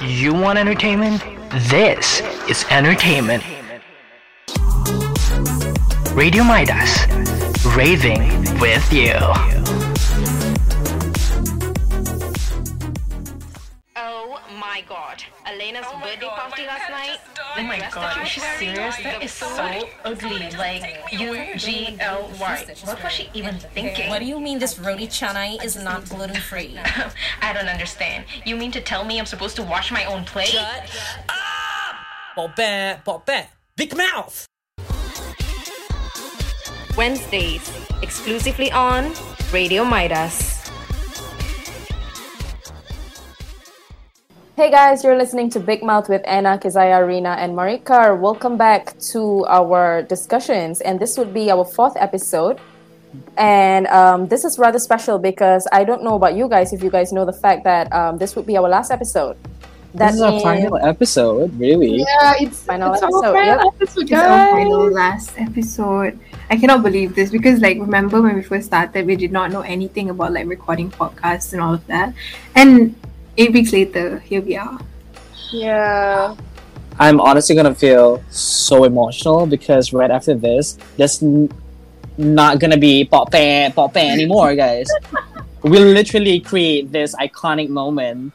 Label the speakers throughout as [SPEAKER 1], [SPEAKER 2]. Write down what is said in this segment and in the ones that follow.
[SPEAKER 1] You want entertainment? This is entertainment. Radio Midas, raving with you.
[SPEAKER 2] Oh my god,
[SPEAKER 3] is she serious? That is so ugly. Like U G L Y. What was she even thinking?
[SPEAKER 2] What do you mean this roti canai is not gluten free?
[SPEAKER 3] I don't understand. You mean to tell me I'm supposed to wash my own plate?
[SPEAKER 4] Pop bet, pop bet. Big mouth.
[SPEAKER 2] Wednesdays, exclusively on Radio Midas.
[SPEAKER 5] Hey guys, you're listening to Big Mouth with Anna, Kizaya, Rina, and Marika. Welcome back to our discussions, and this would be our fourth episode. And um, this is rather special because I don't know about you guys if you guys know the fact that um, this would be our last episode. That
[SPEAKER 6] this is our final episode, really.
[SPEAKER 7] Yeah, it's
[SPEAKER 5] Final
[SPEAKER 7] it's
[SPEAKER 5] episode,
[SPEAKER 7] Our final
[SPEAKER 5] yep.
[SPEAKER 7] episode,
[SPEAKER 8] It's our final last episode. I cannot believe this because, like, remember when we first started, we did not know anything about like recording podcasts and all of that. And eight weeks later, here we are.
[SPEAKER 7] Yeah.
[SPEAKER 6] I'm honestly gonna feel so emotional because right after this, there's n- not gonna be pop pan, pop pan anymore, guys. we literally create this iconic moment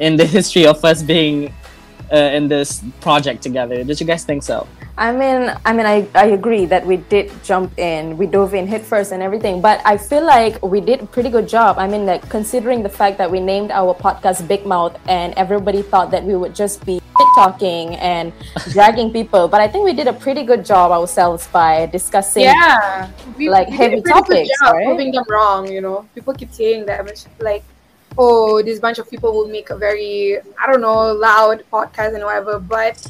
[SPEAKER 6] in the history of us being uh, in this project together. Did you guys think so?
[SPEAKER 5] I mean, I mean, I, I agree that we did jump in, we dove in head first and everything, but I feel like we did a pretty good job. I mean, like considering the fact that we named our podcast Big Mouth and everybody thought that we would just be shit talking and dragging people, but I think we did a pretty good job ourselves by discussing.
[SPEAKER 7] Yeah. We,
[SPEAKER 5] Like
[SPEAKER 7] we
[SPEAKER 5] heavy
[SPEAKER 7] did a pretty good
[SPEAKER 5] topics,
[SPEAKER 7] job
[SPEAKER 5] right?
[SPEAKER 7] Proving them wrong, you know. People keep saying that, but like, oh, this bunch of people will make a very, I don't know, loud podcast and whatever. But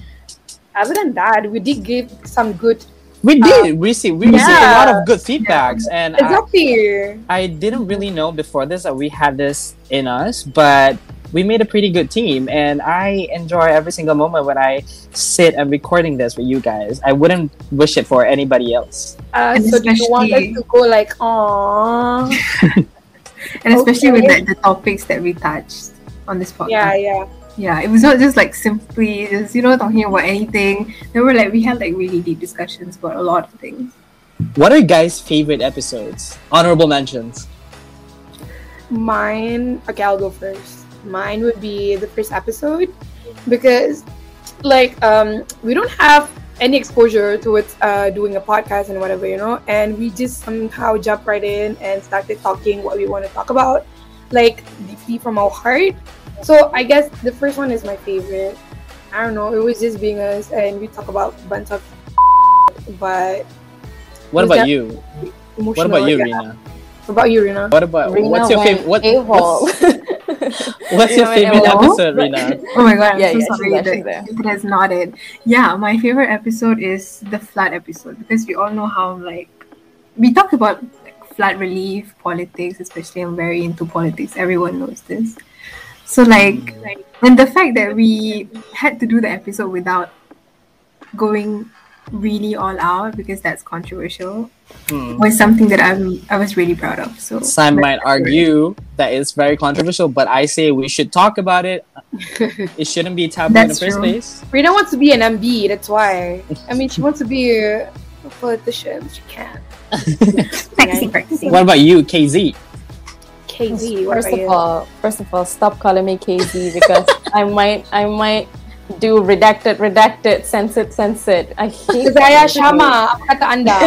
[SPEAKER 7] other than that, we did give some good.
[SPEAKER 6] We did receive we received a lot of good feedbacks, and I,
[SPEAKER 7] Exactly.
[SPEAKER 6] I didn't really know before this that we had this in us, but we made a pretty good team, and I enjoy every single moment when I sit and recording this with you guys. I wouldn't wish it for anybody else.
[SPEAKER 7] Uh,
[SPEAKER 8] And
[SPEAKER 7] so do you want us
[SPEAKER 8] especially-
[SPEAKER 7] to go like, aww?
[SPEAKER 8] And especially with the, the topics that we touched on this podcast.
[SPEAKER 7] Yeah, yeah.
[SPEAKER 8] Yeah, it was not just like simply just, you know, talking about anything. There were like, we had like really deep discussions about a lot of things.
[SPEAKER 6] What are you guys' favorite episodes? Honorable mentions.
[SPEAKER 7] Mine, okay, I'll go first. Mine would be the first episode because, like, um, we don't have any exposure towards uh, doing a podcast and whatever, you know, and we just somehow jump right in and started talking what we want to talk about, like deeply from our heart. So I guess the first one is my favorite. I don't know, it was just being us, and we talk about a bunch of, but
[SPEAKER 6] What about you? What about you,
[SPEAKER 7] yeah.
[SPEAKER 6] Rina?
[SPEAKER 7] What about you, Rina?
[SPEAKER 6] What about
[SPEAKER 5] Rina
[SPEAKER 6] what's your favorite? What,
[SPEAKER 5] AWOL.
[SPEAKER 6] what's, what's your
[SPEAKER 5] Rina went
[SPEAKER 6] favorite episode, Rina?
[SPEAKER 8] Oh my god, I'm
[SPEAKER 5] Yeah,
[SPEAKER 8] so
[SPEAKER 5] yeah,
[SPEAKER 8] sorry
[SPEAKER 5] she's there,
[SPEAKER 8] that it has nodded. Yeah, my favorite episode is the flood episode because we all know how like we talk about like, flood relief, politics, especially I'm very into politics. Everyone knows this. So like, like and the fact that we had to do the episode without going really all out because that's controversial
[SPEAKER 6] Hmm.
[SPEAKER 8] was something that I'm I was really proud of. So
[SPEAKER 6] Some might argue that it's very controversial, but I say we should talk about it. It shouldn't be taboo in the first
[SPEAKER 8] true.
[SPEAKER 6] place.
[SPEAKER 7] Rina wants to be an MB, that's why. I mean, she wants to be a politician. She can't.
[SPEAKER 8] practicing, practicing.
[SPEAKER 6] What about you, KZ?
[SPEAKER 7] KZ,
[SPEAKER 5] First of
[SPEAKER 7] you?
[SPEAKER 5] all, first of all, stop calling me KZ because I might, I might do redacted, redacted, censored, censored. I hate
[SPEAKER 7] Zaya. Shama, apa kata anda?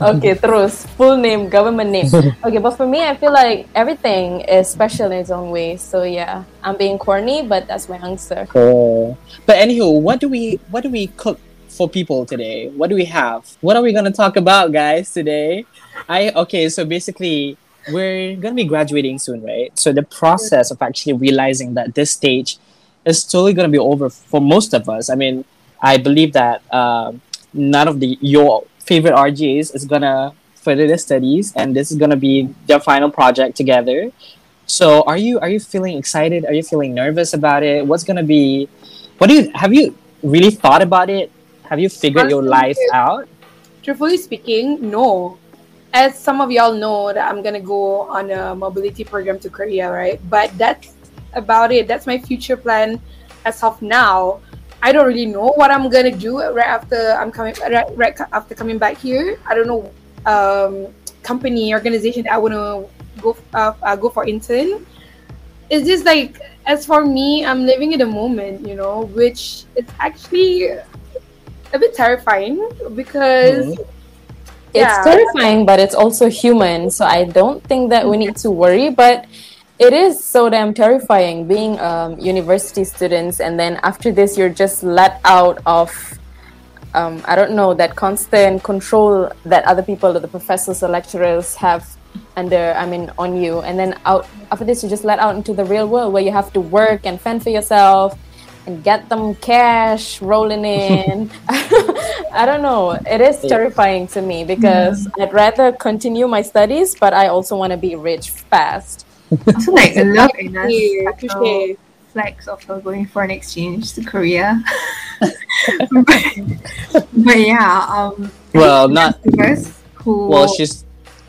[SPEAKER 5] okay, terus full name, government name. Okay, but for me, I feel like everything is special in its own way. So yeah, I'm being corny, but that's my answer.
[SPEAKER 6] Cool. But anywho, what do we what do we cook for people today? What do we have? What are we gonna talk about, guys, today? I okay, so basically we're gonna be graduating soon, right? So the process of actually realizing that this stage is totally gonna be over for most of us. I mean, I believe that um, none of the your favorite RGs is gonna further their studies, and this is gonna be their final project together. So, are you are you feeling excited? Are you feeling nervous about it? What's gonna be? What do you have you really thought about it? Have you figured your life out?
[SPEAKER 7] Truthfully speaking, no. As some of y'all know, that I'm gonna go on a mobility program to Korea, right? But that's about it. That's my future plan as of now. I don't really know what I'm gonna do right after I'm coming right, right after coming back here. I don't know um, company organization that I want to go uh, uh, go for intern. It's just like as for me, I'm living in the moment, you know, which is actually a bit terrifying because
[SPEAKER 5] It's
[SPEAKER 7] Yeah.
[SPEAKER 5] terrifying, but it's also human. So I don't think that we need to worry. But it is so damn terrifying being um, university students, and then after this, you're just let out of. Um, I don't know that constant control that other people, or the professors or lecturers have under. I mean, on you, and then out after this, you're just let out into the real world where you have to work and fend for yourself and get them cash rolling in. I don't know. It is terrifying to me because I'd rather continue my studies, but I also want to be rich fast.
[SPEAKER 8] Also, like, I love Anna's
[SPEAKER 7] Yeah,
[SPEAKER 8] subtle flex of her going for an exchange to Korea. but, but yeah, um,
[SPEAKER 6] Well, not
[SPEAKER 8] to us who
[SPEAKER 6] well. She's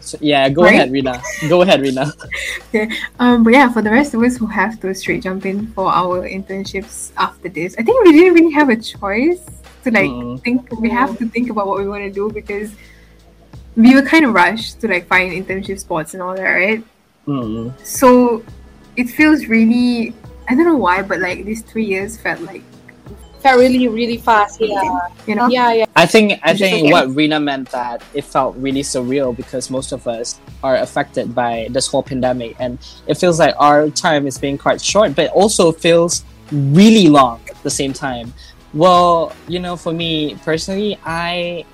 [SPEAKER 6] so- yeah. Go
[SPEAKER 8] Right?
[SPEAKER 6] ahead, Rina. Go ahead, Rina. okay.
[SPEAKER 8] Um, but yeah, for the rest of us who have to straight jump in for our internships after this, I think we didn't really have a choice to like
[SPEAKER 6] Mm.
[SPEAKER 8] think. We have to think about what we want to do because we were kind of rushed to like find internship spots and all that, right?
[SPEAKER 6] Mm.
[SPEAKER 8] So it feels really. I don't know why, but like these three years felt like
[SPEAKER 7] felt really really fast. Yeah,
[SPEAKER 8] you know.
[SPEAKER 7] yeah, yeah.
[SPEAKER 6] I think I think what Rina meant that it felt really surreal because most of us are affected by this whole pandemic, and it feels like our time is being quite short, but also feels really long at the same time. Well, you know, for me personally, I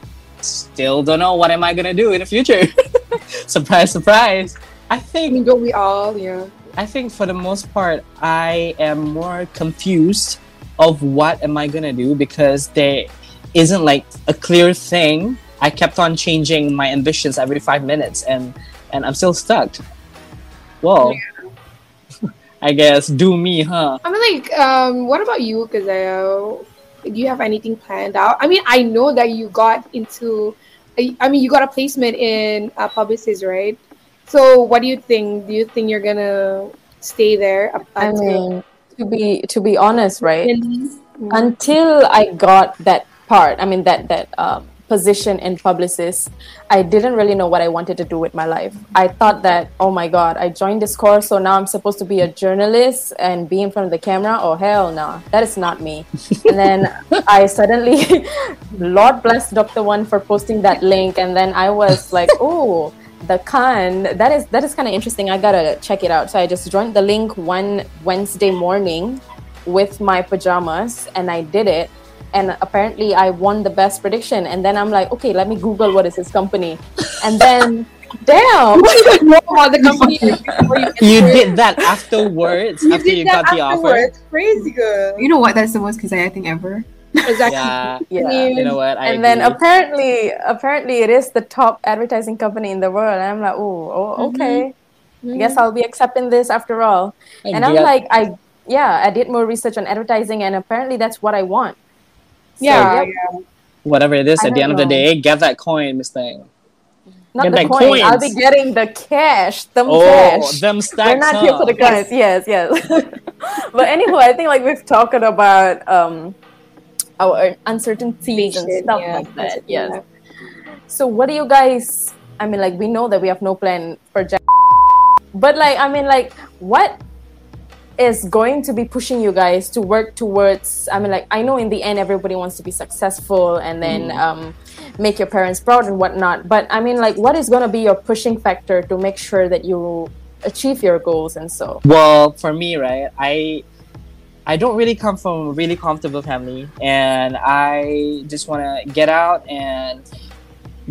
[SPEAKER 6] still don't know what am I gonna do in the future. surprise, surprise. I
[SPEAKER 7] I
[SPEAKER 6] think
[SPEAKER 7] mean, don't we all? Yeah.
[SPEAKER 6] I think for the most part, I am more confused of what am I gonna do because there isn't like a clear thing. I kept on changing my ambitions every five minutes, and and I'm still stuck. Well, I guess do me, huh?
[SPEAKER 7] I mean, like, um, what about you, Kazeo? Do you have anything planned out? I mean, I know that you got into, I I mean, you got a placement in uh, Publicis, right? So, what do you think? Do you think you're gonna stay there? Up
[SPEAKER 5] I mean, to be to be honest, right?
[SPEAKER 7] Mm.
[SPEAKER 5] Until I got that part, I mean that that um, position in Publicis, I didn't really know what I wanted to do with my life. I thought that, oh my god, I joined this course, so now I'm supposed to be a journalist and be in front of the camera. Oh hell no, that is not me. and then I suddenly, Lord bless Doctor One for posting that link, and then I was like, oh the con that is that is kind of interesting i gotta check it out so i just joined the link one wednesday morning with my pajamas and i did it and apparently i won the best prediction and then i'm like okay let me google what is this company and then damn
[SPEAKER 7] You don't even know about the company you,
[SPEAKER 6] You did that afterwards
[SPEAKER 7] You
[SPEAKER 6] after
[SPEAKER 7] did
[SPEAKER 6] you
[SPEAKER 7] that
[SPEAKER 6] got the offer.
[SPEAKER 7] afterwards. Crazy girl.
[SPEAKER 8] You know what? That's the most Kazaya thing ever.
[SPEAKER 7] Exactly.
[SPEAKER 6] Yeah,
[SPEAKER 5] yeah.
[SPEAKER 6] You know what? I
[SPEAKER 5] and then apparently apparently it is the top advertising company in the world. And i'm like oh, oh okay. I guess i'll be accepting this after all.
[SPEAKER 6] I
[SPEAKER 5] and i'm
[SPEAKER 6] get-
[SPEAKER 5] like i yeah i did more research on advertising and apparently that's what i want. So,
[SPEAKER 7] Yeah, yeah.
[SPEAKER 6] whatever it is,
[SPEAKER 5] I
[SPEAKER 6] at the
[SPEAKER 5] don't
[SPEAKER 6] end of the day, get that coin, Miss Thing.
[SPEAKER 5] not
[SPEAKER 6] Get
[SPEAKER 5] the
[SPEAKER 6] that
[SPEAKER 5] coin. I'll be getting the cash them
[SPEAKER 6] Oh,
[SPEAKER 5] cash.
[SPEAKER 6] them
[SPEAKER 5] we're
[SPEAKER 6] stacks.
[SPEAKER 5] not here for the
[SPEAKER 6] huh?
[SPEAKER 5] coins. Yes. Yes but anyway i think like we've talked about um our uncertainties and stuff
[SPEAKER 7] yeah,
[SPEAKER 5] like that
[SPEAKER 7] yeah.
[SPEAKER 5] yes so what do you guys i mean like we know that we have no plan for Jack, but like i mean like what is going to be pushing you guys to work towards i mean like i know in the end everybody wants to be successful and then um, make your parents proud and whatnot but i mean like what is going to be your pushing factor to make sure that you achieve your goals and so?
[SPEAKER 6] Well, for me, right, I I don't really come from a really comfortable family, and I just want to get out and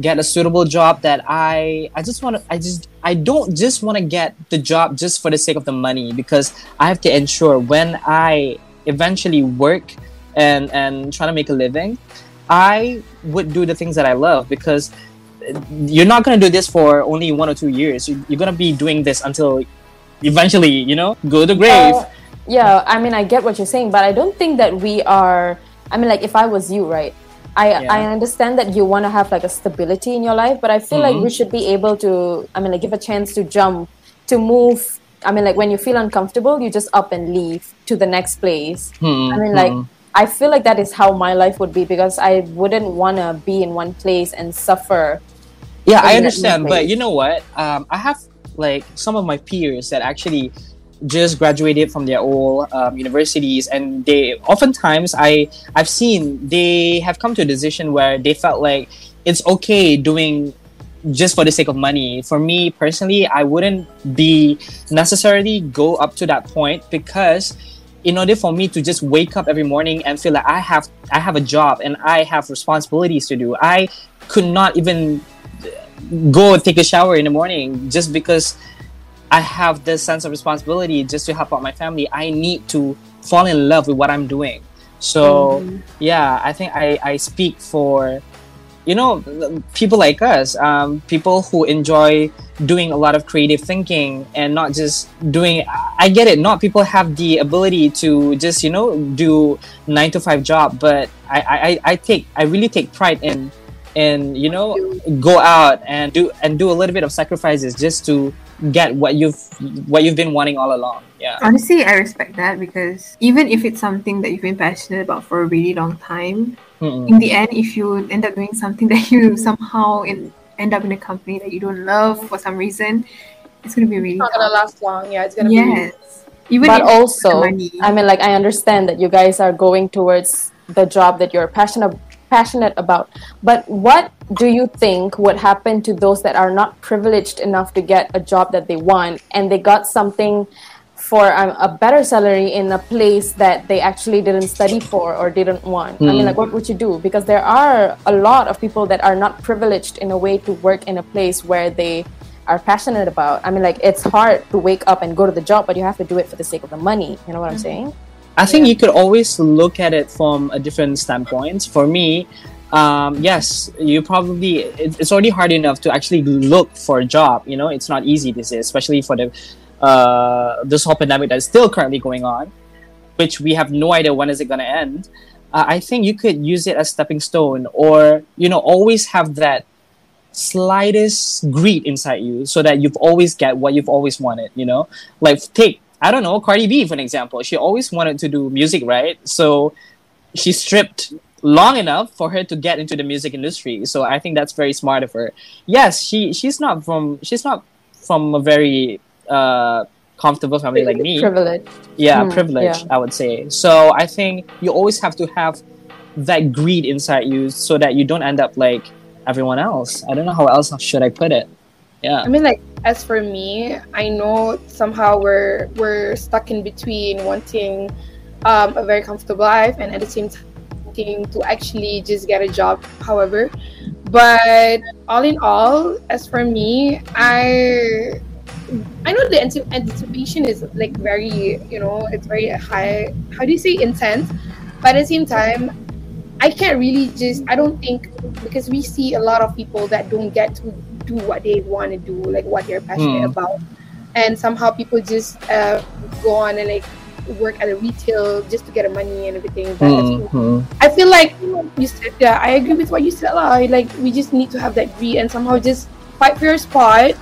[SPEAKER 6] get a suitable job that I I just want to I just I don't just want to get the job just for the sake of the money because I have to ensure when I eventually work and and try to make a living, I would do the things that I love because you're not going to do this for only one or two years. You- You're going to be doing this until eventually, you know, go to grave.
[SPEAKER 5] Uh, yeah i mean i get what you're saying but i don't think that we are i mean like if i was you right i
[SPEAKER 6] Yeah.
[SPEAKER 5] i understand that you want to have like a stability in your life but i feel like
[SPEAKER 6] Mhm.
[SPEAKER 5] we should be able to i mean like give a chance to jump to move I mean, like when you feel uncomfortable, you just up and leave to the next place.
[SPEAKER 6] Hmm,
[SPEAKER 5] I mean, like
[SPEAKER 6] hmm.
[SPEAKER 5] I feel like that is how my life would be because I wouldn't want to be in one place and suffer.
[SPEAKER 6] Yeah, I understand, but you know what? Um, I have like some of my peers that actually just graduated from their old um, universities, and they oftentimes I I've seen they have come to a decision where they felt like it's okay doing just for the sake of money. For me personally, I wouldn't be necessarily go up to that point because in order for me to just wake up every morning and feel like I have I have a job and I have responsibilities to do, I could not even go take a shower in the morning just because I have this sense of responsibility just to help out my family. I need to fall in love with what I'm doing. So yeah, I think I, I speak for you know people like us, um, people who enjoy doing a lot of creative thinking and not just doing. I get it. Not people have the ability to just you know do nine to five job, but I I, I take I really take pride in and you know go out and do and do a little bit of sacrifices just to get what you've what you've been wanting all along yeah
[SPEAKER 8] Honestly, I respect that because even if it's something that you've been passionate about for a really long time,
[SPEAKER 6] Mm-mm.
[SPEAKER 8] in the end, if you end up doing something that you somehow in, end up in a company that you don't love for some reason, it's gonna be really
[SPEAKER 7] It's not gonna
[SPEAKER 8] hard.
[SPEAKER 7] last long. Yeah, it's gonna be.
[SPEAKER 8] Yes. Even
[SPEAKER 5] but
[SPEAKER 8] if
[SPEAKER 5] also. I mean, like I understand that you guys are going towards the job that you're passionate passionate about. But what do you think would happen to those that are not privileged enough to get a job that they want and they got something for um, a better salary in a place that they actually didn't study for or didn't want? I mean, like, what would you do? Because there are a lot of people that are not privileged in a way to work in a place where they are passionate about. I mean, like, it's hard to wake up and go to the job, but you have to do it for the sake of the money. You know what I'm saying?
[SPEAKER 6] I think you could always look at it from a different standpoint. For me, um, yes, you probably it, it's already hard enough to actually look for a job. You know, it's not easy this is, especially for the uh, this whole pandemic that's still currently going on, which we have no idea when is it going to end. Uh, I think you could use it as stepping stone, or you know, always have that slightest greed inside you, so that you've always get what you've always wanted. You know, like take I don't know, Cardi B, for an example. She always wanted to do music, right? So she stripped long enough for her to get into the music industry. So I think that's very smart of her. Yes, she she's not from she's not from a very uh, comfortable family like me.
[SPEAKER 5] Privilege.
[SPEAKER 6] Yeah,
[SPEAKER 5] Hmm,
[SPEAKER 6] privileged,
[SPEAKER 5] yeah.
[SPEAKER 6] I would say. So I think you always have to have that greed inside you so that you don't end up like everyone else. I don't know how else should I put it. Yeah.
[SPEAKER 7] I mean, like as for me, I know somehow we're we're stuck in between wanting um, a very comfortable life and at the same time to actually just get a job. However, but all in all, as for me, I I know the anticipation is like very you know it's very high. How do you say intense? But at the same time, I can't really just I don't think because we see a lot of people that don't get to do what they want to do, like what they're passionate
[SPEAKER 6] Hmm.
[SPEAKER 7] about, and somehow people just uh, go on and like work at a retail just to get money and everything. But
[SPEAKER 6] Mhm.
[SPEAKER 7] I feel like you said that. I agree with what you said. lah. Like we just need to have that greed and somehow just fight for your spot.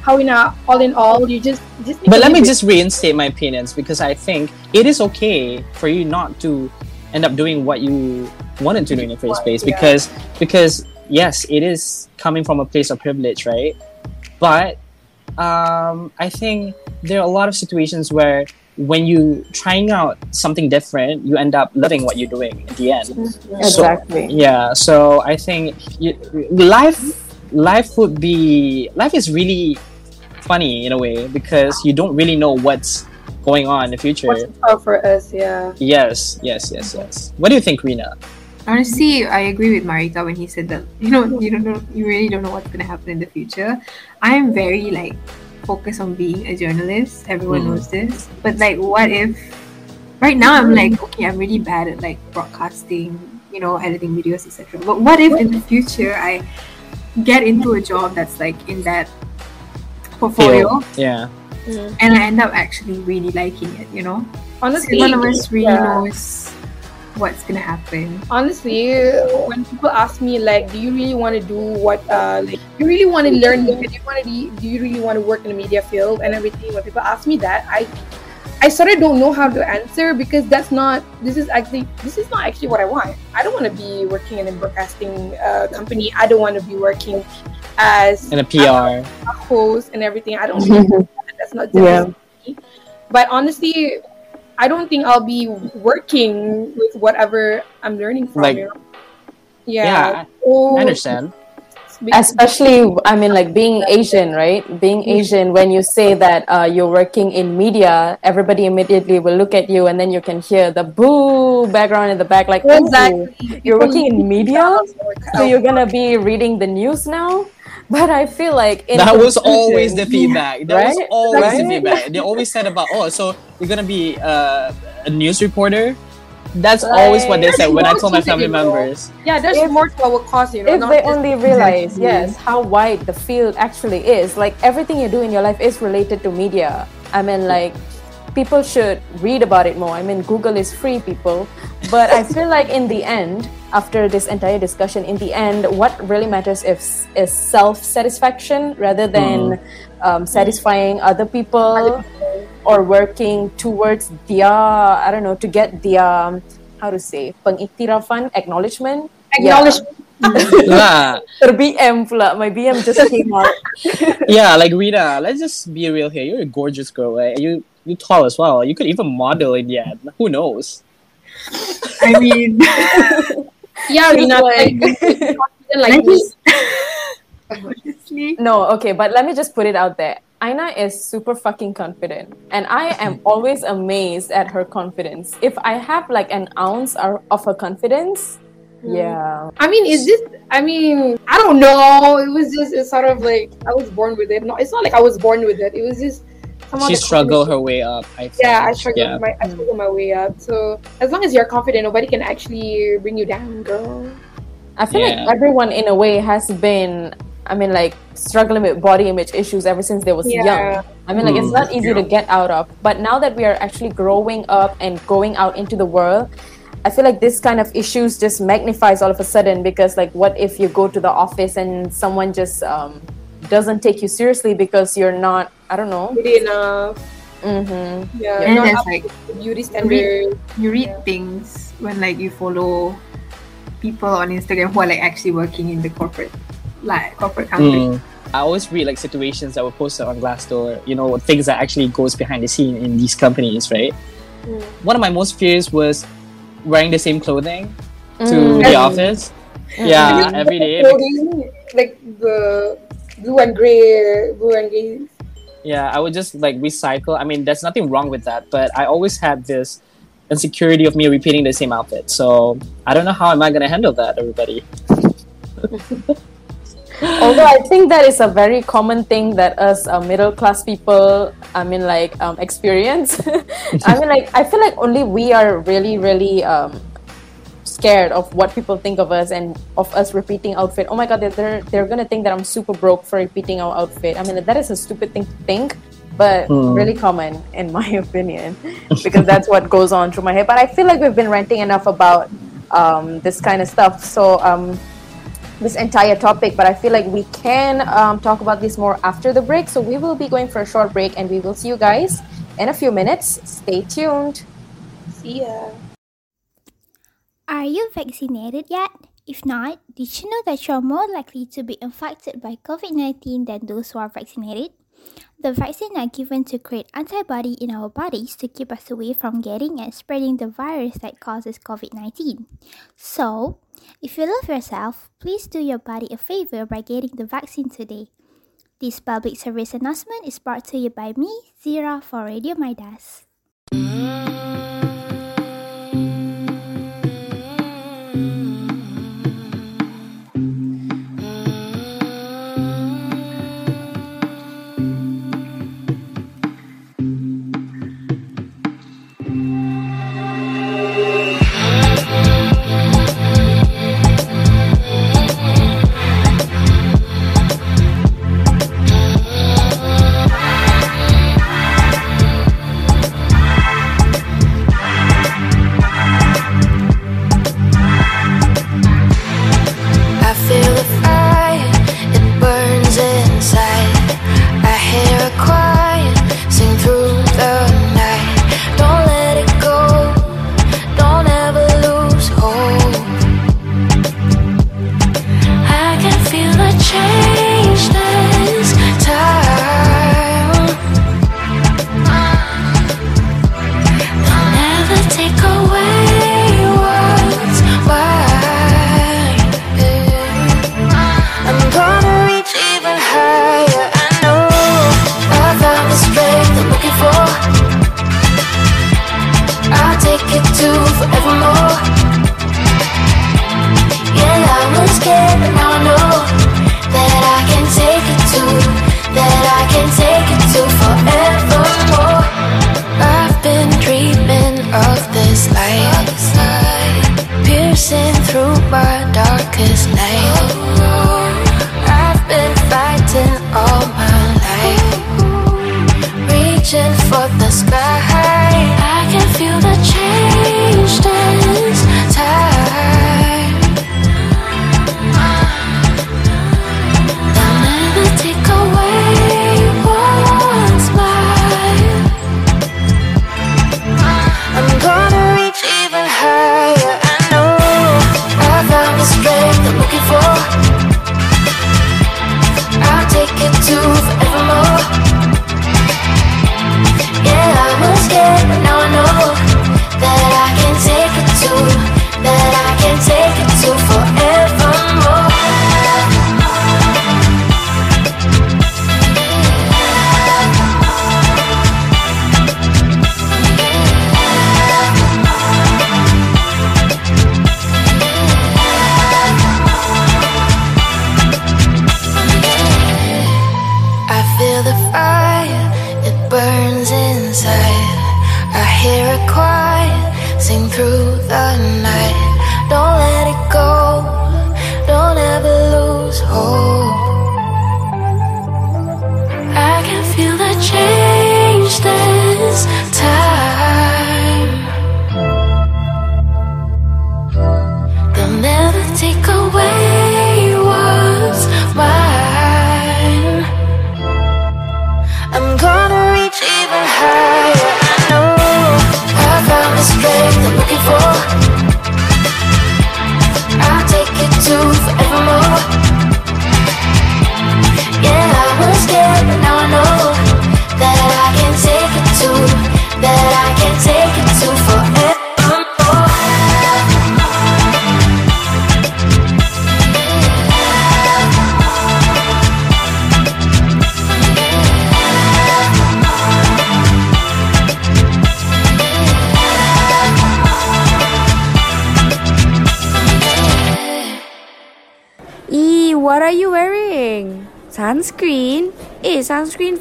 [SPEAKER 7] How in a, all in all, you just just.
[SPEAKER 6] But let me just reinstate my opinions because I think it is okay for you not to end up doing what you wanted to do in the first place
[SPEAKER 7] Yeah.
[SPEAKER 6] because because yes, it is coming from a place of privilege, right? But um, I think there are a lot of situations where when you trying out something different, you end up loving what you're doing at the end. So-
[SPEAKER 5] Exactly.
[SPEAKER 6] yeah so i think you, life life would be life is really funny in a way because you don't really know what's going on in the future
[SPEAKER 7] What's for us? Yeah.
[SPEAKER 6] yes yes yes yes what do you think rena
[SPEAKER 8] Honestly, I agree with Marika when he said that you know you don't know you really don't know what's gonna happen in the future. I am very like focused on being a journalist. Everyone
[SPEAKER 6] Mm.
[SPEAKER 8] knows this. But like what if right now I'm like, okay, I'm really bad at like broadcasting, you know, editing videos, etc. But what if in the future I get into a job that's like in that portfolio
[SPEAKER 6] yeah
[SPEAKER 8] and I end up actually really liking it, you know?
[SPEAKER 7] Honestly,
[SPEAKER 8] None of us really
[SPEAKER 7] yeah.
[SPEAKER 8] knows what's gonna happen.
[SPEAKER 7] honestly when people ask me like do you really want to do what uh like do you really want to learn do you want to be do you really want to work in the media field and everything when people ask me that i i sort of don't know how to answer because that's not this is actually this is not actually what i want i don't want to be working in a broadcasting uh, company i don't want to be working as
[SPEAKER 6] in a PR.
[SPEAKER 7] a host and everything i don't really that. that's not just
[SPEAKER 5] Yeah.
[SPEAKER 7] me. but honestly i don't think i'll be working with whatever i'm learning from
[SPEAKER 6] Like-
[SPEAKER 7] you know?
[SPEAKER 6] Yeah,
[SPEAKER 7] yeah,
[SPEAKER 6] I understand.
[SPEAKER 5] especially i mean like being asian right being asian when you say that uh, you're working in media everybody immediately will look at you and then you can hear the boo background in the back like
[SPEAKER 7] Exactly.
[SPEAKER 5] you're working in media so you're gonna be reading the news now but i feel like in
[SPEAKER 6] that was always the feedback. That was
[SPEAKER 5] Right?
[SPEAKER 6] always the feedback. They always said about, oh, so you're gonna be uh, a news reporter. That's
[SPEAKER 5] Right.
[SPEAKER 6] always what they said when I told my family
[SPEAKER 7] it,
[SPEAKER 6] members.
[SPEAKER 7] Yeah, there's
[SPEAKER 5] If-
[SPEAKER 7] more to our cause, you know.
[SPEAKER 5] if
[SPEAKER 7] not
[SPEAKER 5] they only realize yes how wide the field actually is like everything you do in your life is related to media i mean like people should read about it more i mean google is free people but i feel like in the end after this entire discussion in the end what really matters is is self-satisfaction rather than um, satisfying other people or working towards their i don't know to get their um, how to say pengiktirafan acknowledgement Yeah.
[SPEAKER 7] acknowledge.
[SPEAKER 6] yeah,
[SPEAKER 5] Ter-BM pula. My BM just came out.
[SPEAKER 6] yeah, like Rita. Let's just be real here. You're a gorgeous girl, right? You you tall as well. You could even model in the end. Who knows?
[SPEAKER 8] I mean,
[SPEAKER 7] Yeah, Rina,
[SPEAKER 5] like-
[SPEAKER 7] like, like
[SPEAKER 8] Like
[SPEAKER 7] this.
[SPEAKER 8] honestly,
[SPEAKER 5] no, okay, but let me just put it out there. Aina is super fucking confident, and I am always amazed at her confidence. If I have like an ounce or- of her confidence, mm. yeah,
[SPEAKER 7] I mean, is this? I mean, I don't know. It was just it's sort of like I was born with it. No, it's not like I was born with it. It was just somehow
[SPEAKER 6] She
[SPEAKER 7] the
[SPEAKER 6] struggled her way up. I think.
[SPEAKER 7] Yeah, I struggled
[SPEAKER 6] Yeah.
[SPEAKER 7] my I struggled my way up. So as long as you're confident, nobody can actually bring you down, girl.
[SPEAKER 5] I feel
[SPEAKER 6] Yeah.
[SPEAKER 5] like everyone in a way has been. I mean, like struggling with body image issues ever since they was
[SPEAKER 7] Yeah.
[SPEAKER 5] young. I mean, like it's
[SPEAKER 6] Mm.
[SPEAKER 5] not easy to get out of. But now that we are actually growing up and going out into the world, I feel like this kind of issues just magnifies all of a sudden because, like, what if you go to the office and someone just um, doesn't take you seriously because you're not, I don't know.
[SPEAKER 7] Good enough.
[SPEAKER 5] Mm-hmm.
[SPEAKER 7] Yeah,
[SPEAKER 8] and
[SPEAKER 7] not
[SPEAKER 8] there's
[SPEAKER 7] up
[SPEAKER 8] like
[SPEAKER 7] to beauty standards.
[SPEAKER 8] you read things when like you follow people on Instagram who are like actually working in the corporate, like corporate company.
[SPEAKER 6] Mm. I always read like situations that were posted on Glassdoor. You know, things that actually goes behind the scene in these companies, right?
[SPEAKER 7] Mm.
[SPEAKER 6] One of my most fears was wearing the same clothing to
[SPEAKER 5] Mm.
[SPEAKER 6] the office. Yeah, every day.
[SPEAKER 7] clothing, like the blue and gray, blue and gray.
[SPEAKER 6] Yeah, I would just like recycle. I mean, there's nothing wrong with that, but I always had this insecurity of me repeating the same outfit. So I don't know how am I gonna handle that, everybody.
[SPEAKER 5] Although I think that is a very common thing that us uh, middle class people, I mean, like um, experience. I mean, like I feel like only we are really, really um, scared of what people think of us and of us repeating outfit. Oh my god, they're they're, they're gonna think that I'm super broke for repeating our outfit. I mean, that is a stupid thing to think, but
[SPEAKER 6] Hmm.
[SPEAKER 5] really common in my opinion because that's what goes on through my head. But I feel like we've been ranting enough about um, this kind of stuff. So. Um, this entire topic, but I feel like we can um, talk about this more after the break. So we will be going for a short break and we will see you guys in a few minutes. Stay tuned.
[SPEAKER 7] See ya.
[SPEAKER 9] Are you vaccinated yet? If not, did you know that you're more likely to be infected by COVID 19 than those who are vaccinated? The vaccine are given to create antibody in our bodies to keep us away from getting and spreading the virus that causes COVID 19. So, if you love yourself, please do your body a favor by getting the vaccine today. This public service announcement is brought to you by me, Zira, for Radio Midas.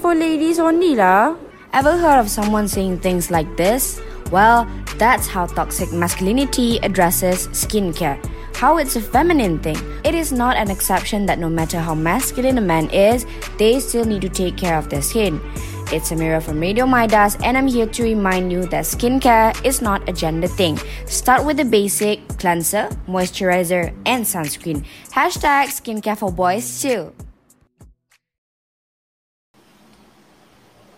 [SPEAKER 10] For
[SPEAKER 11] ladies only lah. Ever heard of someone saying things like this? Well, that's how toxic masculinity addresses skincare. How it's a feminine thing. It is not an exception that no matter how masculine a man is, they still need to take care of their skin. It's Amira from Radio Midas, and I'm here to remind you that skincare is not a gender thing. Start with the basic cleanser, moisturizer, and sunscreen. Hashtag skincare for boys too.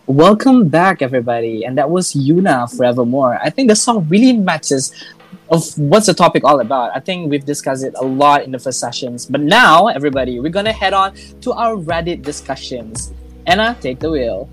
[SPEAKER 6] Welcome back, everybody. And that was Yuna Forevermore. I think the song really matches of what's the topic all about. I think we've discussed it a lot in the first sessions. But now, everybody, we're going to head on to our Reddit discussions. Anna, take the wheel.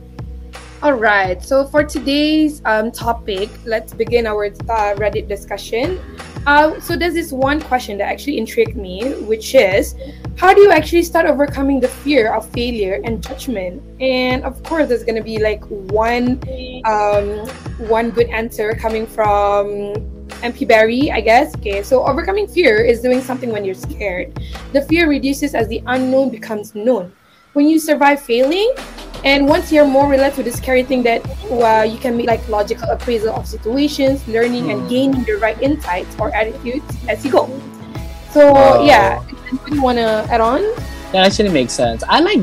[SPEAKER 7] All right. So for today's um, topic, let's begin our uh, Reddit discussion. Uh, so there's this one question that actually intrigued me, which is, how do you actually start overcoming the fear of failure and judgment? And of course, there's gonna be like one, um, one good answer coming from MP Barry, I guess. Okay, so overcoming fear is doing something when you're scared. The fear reduces as the unknown becomes known. When you survive failing, and once you're more relaxed with the scary thing that uh, you can make like logical appraisal of situations, learning and gaining the right insights or attitudes as you go. So
[SPEAKER 6] Oh.
[SPEAKER 7] yeah, you wanna add on?
[SPEAKER 6] That actually makes sense. I like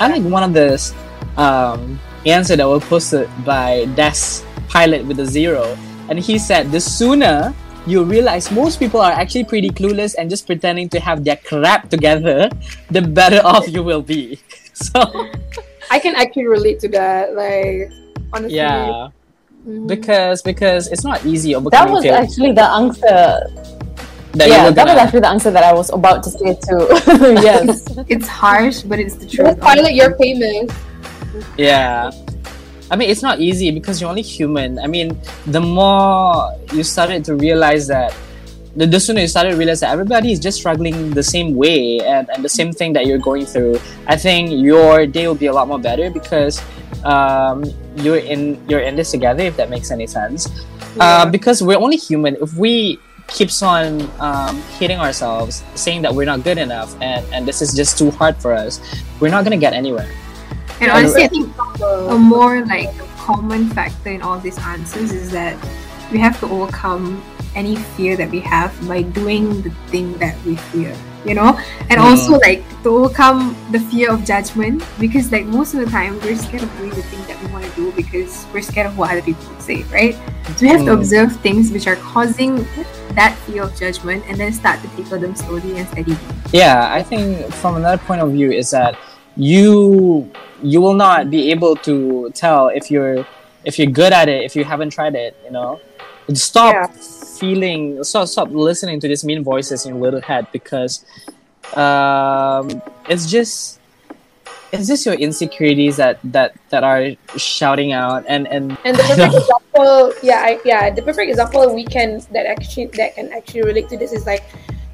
[SPEAKER 6] I like one of this um, answer that was posted by Des Pilot with a zero, and he said the sooner you realize most people are actually pretty clueless and just pretending to have their crap together, the better off you will be. So
[SPEAKER 7] I can actually relate to that. Like honestly,
[SPEAKER 6] yeah,
[SPEAKER 7] Mhm.
[SPEAKER 6] because because it's not easy
[SPEAKER 5] That
[SPEAKER 6] overcoming
[SPEAKER 5] was
[SPEAKER 6] fear.
[SPEAKER 5] actually the answer.
[SPEAKER 6] that
[SPEAKER 5] yeah, that was
[SPEAKER 6] gonna-
[SPEAKER 5] actually the answer that I was about to say too. yes.
[SPEAKER 8] It's harsh, but it's the
[SPEAKER 7] Go
[SPEAKER 8] truth.
[SPEAKER 7] pilot your famous.
[SPEAKER 6] Yeah. I mean, it's not easy because you're only human. I mean, the more you started to realize that, the, the sooner you started to realize that everybody is just struggling the same way and, and the same thing that you're going through, I think your day will be a lot more better because um, you're in you're in this together if that makes any sense. Uh, because we're only human. If we keeps on um, hitting ourselves saying that we're not good enough and, and this is just too hard for us we're not gonna get anywhere
[SPEAKER 8] And honestly, I think a more like common factor in all these answers is that we have to overcome any fear that we have by doing the thing that we fear. You know, and also like to overcome the fear of judgment because like most of the time we're scared of doing the thing that we want to do because we're scared of what other people would say, right? So we have to
[SPEAKER 6] Mm.
[SPEAKER 8] observe things which are causing that fear of judgment and then start to tackle them slowly and steadily.
[SPEAKER 6] yeah i think from another point of view is that you you will not be able to tell if you're if you're good at it if you haven't tried it you know? Stop feeling stop stop listening to these mean voices in your little head because um it's just it's just your insecurities that that that are shouting out and and
[SPEAKER 7] And the perfect example, yeah, I, yeah, the perfect example we can that actually that can actually relate to this is like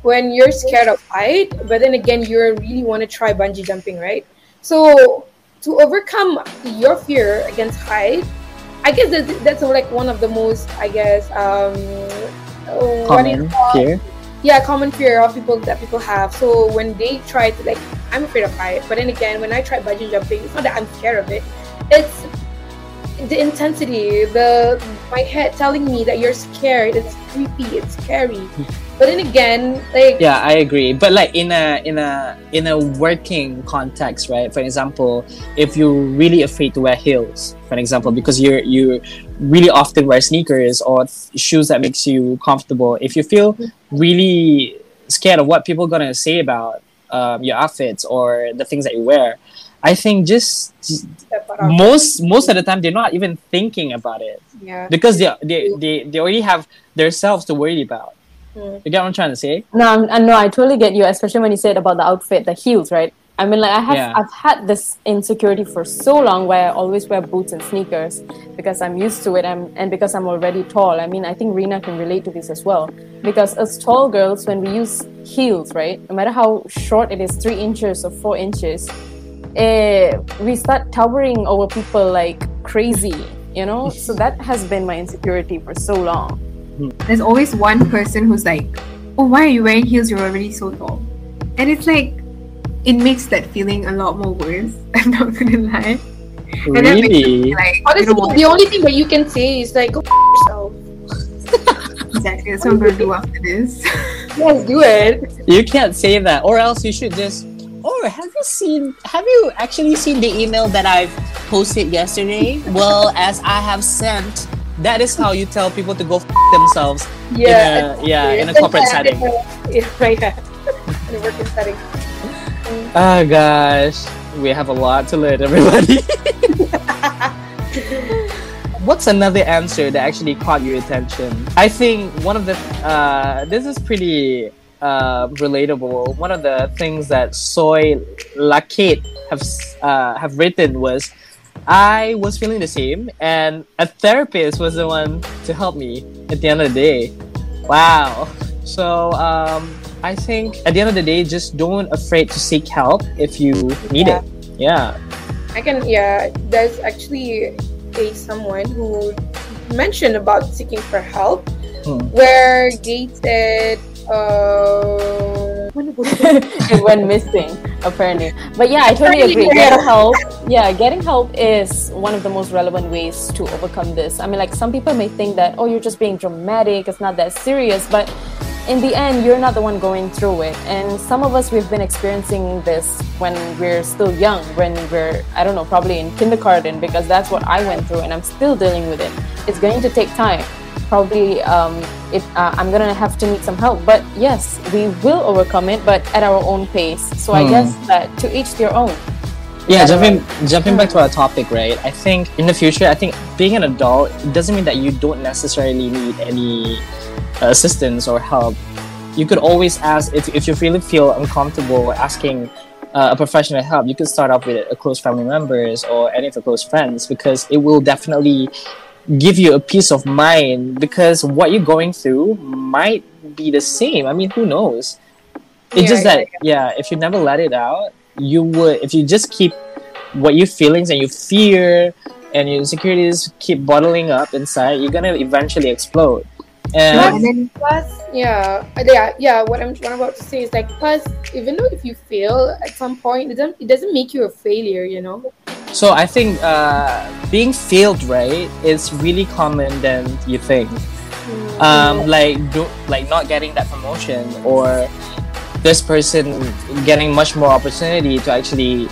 [SPEAKER 7] when you're scared of height, but then again you really want to try bungee jumping, right? So to overcome your fear against height, I guess that, that's like one of the most, I guess, um, uh,
[SPEAKER 6] common here
[SPEAKER 7] yeah common fear of people that people have. So when they try to like i'm afraid of height but then again when i try bungee jumping it's not that i'm scared of it. It's the intensity the my head telling me that you're scared it's creepy it's scary but then again like
[SPEAKER 6] yeah i agree. But like in a in a in a working context right? For example if you're really afraid to wear heels for example because you're you really often wear sneakers or shoes that makes you comfortable. If you feel really scared of what people are gonna say about um, your outfits or the things that you wear i think just, just most most of the time they're not even thinking about it.
[SPEAKER 7] Yeah.
[SPEAKER 6] Because they they they, they already have themselves to worry about
[SPEAKER 7] Mm.
[SPEAKER 6] you get what i'm trying to say
[SPEAKER 5] No, I'm, I know. I totally get you, especially when you said about the outfit, the heels, right? I mean, like I have,
[SPEAKER 6] Yeah.
[SPEAKER 5] I've had this insecurity for so long where I always wear boots and sneakers because I'm used to it, and and because I'm already tall. I mean, I think Rina can relate to this as well. Because as tall girls, when we use heels, right, no matter how short it is, three inches or four inches, eh, we start towering over people like crazy, you know. so that has been my insecurity for so long.
[SPEAKER 8] There's always one person who's like, "Oh, why are you wearing heels? You're already so tall," and it's like, it makes that feeling a lot more worse. I'm not gonna lie. And that
[SPEAKER 6] Really?
[SPEAKER 8] like,
[SPEAKER 7] honestly
[SPEAKER 8] you know what?
[SPEAKER 7] the only thing that you can say is like go f- yourself
[SPEAKER 8] exactly. That's what I'm gonna do after this.
[SPEAKER 7] yes do it
[SPEAKER 6] You can't say that, or else you should just. Or have you seen? Have you actually seen the email that I've posted yesterday? Well, as I have sent, that is how you tell people to go f- themselves.
[SPEAKER 7] yeah
[SPEAKER 6] In a, yeah, in a corporate setting.
[SPEAKER 7] yeah, right yeah. in a working setting
[SPEAKER 6] Oh gosh, we have a lot to learn, everybody. What's another answer that actually caught your attention? I think one of the uh, this is pretty uh, relatable. One of the things that Soy Lakate have uh, have written was, I was feeling the same, and a therapist was the one to help me at the end of the day. Wow. So um, I think at the end of the day, just don't afraid to seek help if you need it. Yeah.
[SPEAKER 7] I can, yeah. There's actually a someone who mentioned about seeking for help,
[SPEAKER 6] Hmm.
[SPEAKER 7] where they said, uh,
[SPEAKER 5] it went missing apparently. But yeah i totally agree. getting help yeah getting help is one of the most relevant ways to overcome this. I mean like some people may think that oh you're just being dramatic it's not that serious but in the end you're not the one going through it. And some of us we've been experiencing this when we're still young when we're i don't know probably in kindergarten because that's what i went through and i'm still dealing with it. It's going to take time probably um, it, uh, i'm gonna have to need some help but yes we will overcome it but at our own pace so i
[SPEAKER 6] Hmm.
[SPEAKER 5] guess that to each their own
[SPEAKER 6] Yeah, jumping jumping back to our topic, right? I think in the future, I think being an adult doesn't mean that you don't necessarily need any uh, assistance or help. You could always ask if, if you really feel uncomfortable asking uh, a professional help. You could start off with a close family members or any of your close friends because it will definitely give you a peace of mind because what you're going through might be the same. I mean, who knows? It's
[SPEAKER 7] Yeah,
[SPEAKER 6] just
[SPEAKER 7] yeah,
[SPEAKER 6] that yeah, if you never let it out, you would if you just keep what your feelings and your fear and your insecurities keep bottling up inside, you're gonna eventually explode. And,
[SPEAKER 7] and then plus, yeah, uh, yeah, yeah. What I'm, what I'm about to say is like, plus, even though if you fail at some point, it doesn't, it doesn't make you a failure, you know.
[SPEAKER 6] So I think uh, being failed right is really common than you think. Um, like do, like not getting that promotion or this person getting much more opportunity to actually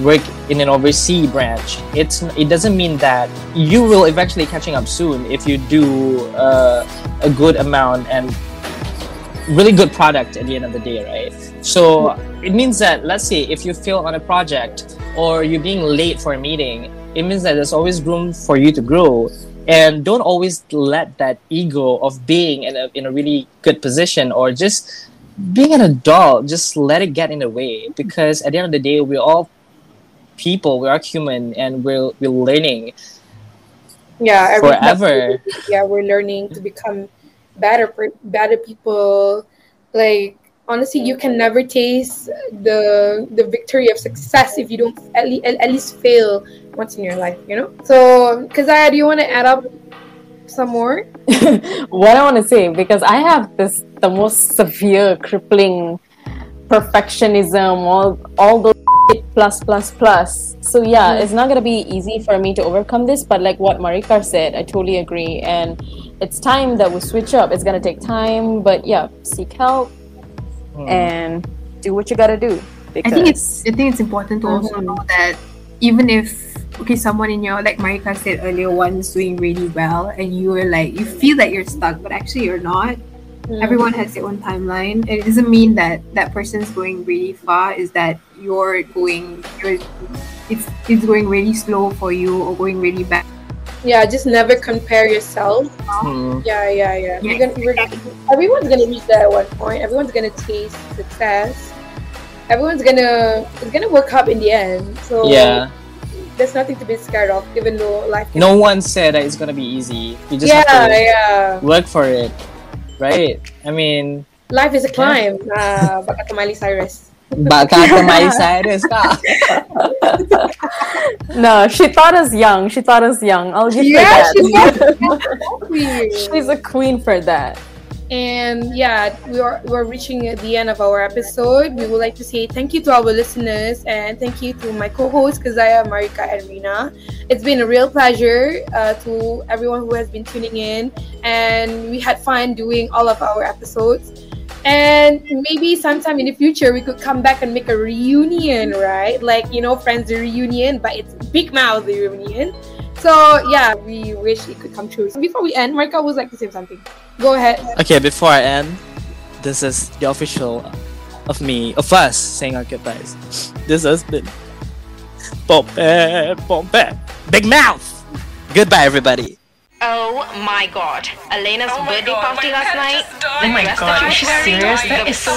[SPEAKER 6] work in an overseas branch it's it doesn't mean that you will eventually catching up soon if you do uh, a good amount and really good product at the end of the day right? So it means that let's say if you fail on a project or you're being late for a meeting it means that there's always room for you to grow. And don't always let that ego of being in a, in a really good position or just being an adult just let it get in the way. Because at the end of the day we're all people we are human and we're we're learning
[SPEAKER 7] yeah
[SPEAKER 6] forever.
[SPEAKER 7] yeah we're learning to become better better people. Like honestly you can never taste the the victory of success if you don't at least at least fail once in your life you know? So because i do you want to add up some more?
[SPEAKER 5] What i want to say because i have this the most severe crippling perfectionism all all those plus plus plus. So yeah mm. it's not gonna be easy for me to overcome this but like what marika said i totally agree. And it's time that we switch up it's gonna take time but yeah seek help mm. and do what you gotta do
[SPEAKER 8] i think it's i think it's important to mm-hmm. also know that even if okay someone in your like marika said earlier one's doing really well and you're like you feel that you're stuck but actually you're not Mm. Everyone has their own timeline. It doesn't mean that that person's going really far. Is that you're going, you're, it's it's going really slow for you or going really bad.
[SPEAKER 7] Yeah, just never compare yourself.
[SPEAKER 6] Mm.
[SPEAKER 7] Yeah, yeah, yeah. yeah. Gonna, exactly. everyone's gonna reach that at one point. Everyone's gonna taste success. Everyone's gonna it's gonna work up in the end. So
[SPEAKER 6] yeah
[SPEAKER 7] there's nothing to be scared of, even though like
[SPEAKER 6] No one said that it's gonna be easy. You just
[SPEAKER 7] yeah,
[SPEAKER 6] have to
[SPEAKER 7] yeah.
[SPEAKER 6] work for it right? I mean,
[SPEAKER 7] life is a climb. Yeah. Uh, Miley Cyrus.
[SPEAKER 6] Baka Miley Cyrus ka.
[SPEAKER 5] no, she thought us young. She thought us young. I'll give
[SPEAKER 7] yeah,
[SPEAKER 5] her that. She's a queen for that.
[SPEAKER 7] And yeah, we are we're reaching the end of our episode. We would like to say thank you to our listeners and thank you to my co-hosts Kazaya, Marika, and Rina. It's been a real pleasure uh, to everyone who has been tuning in, and we had fun doing all of our episodes. And maybe sometime in the future we could come back and make a reunion, right? Like you know, friends reunion, but it's Big Mouth reunion. So yeah, we wish it could come true. So before we end, Marika would like to say something. Go ahead.
[SPEAKER 6] Okay, before I end, this is the official of me, of us saying our goodbyes. This has been Pompe, Pompe, Big Mouth. Goodbye, everybody.
[SPEAKER 2] Oh my god. Elena's oh birthday god, party last night.
[SPEAKER 3] Oh my god, is she serious? That is so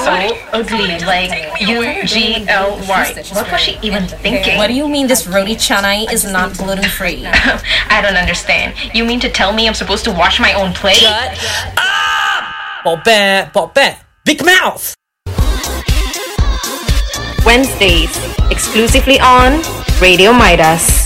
[SPEAKER 3] ugly. Like U G L Y. What was she even thinking?
[SPEAKER 4] What do you mean this roti canai is not gluten free?
[SPEAKER 2] I don't understand. You mean to tell me I'm supposed to wash my own plate?
[SPEAKER 4] Shut ah! up! Bobette, Bobette, big mouth!
[SPEAKER 2] Wednesdays, exclusively on Radio Midas.